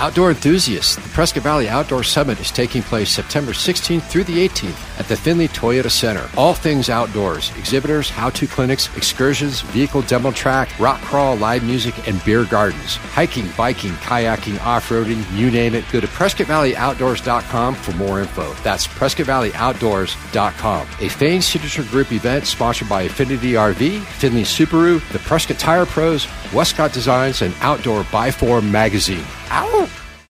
Outdoor enthusiasts, the Prescott Valley Outdoor Summit is taking place September 16th through the 18th at the Findlay Toyota Center. All things outdoors, exhibitors, how-to clinics, excursions, vehicle demo track, rock crawl, live music, and beer gardens. Hiking, biking, kayaking, off-roading, you name it. Go to PrescottValleyOutdoors.com for more info. That's PrescottValleyOutdoors.com. A Fain Signature Group event sponsored by Affinity RV, Findlay Subaru, the Prescott Tire Pros, Westcott Designs, and Outdoor by Four Magazine. Au!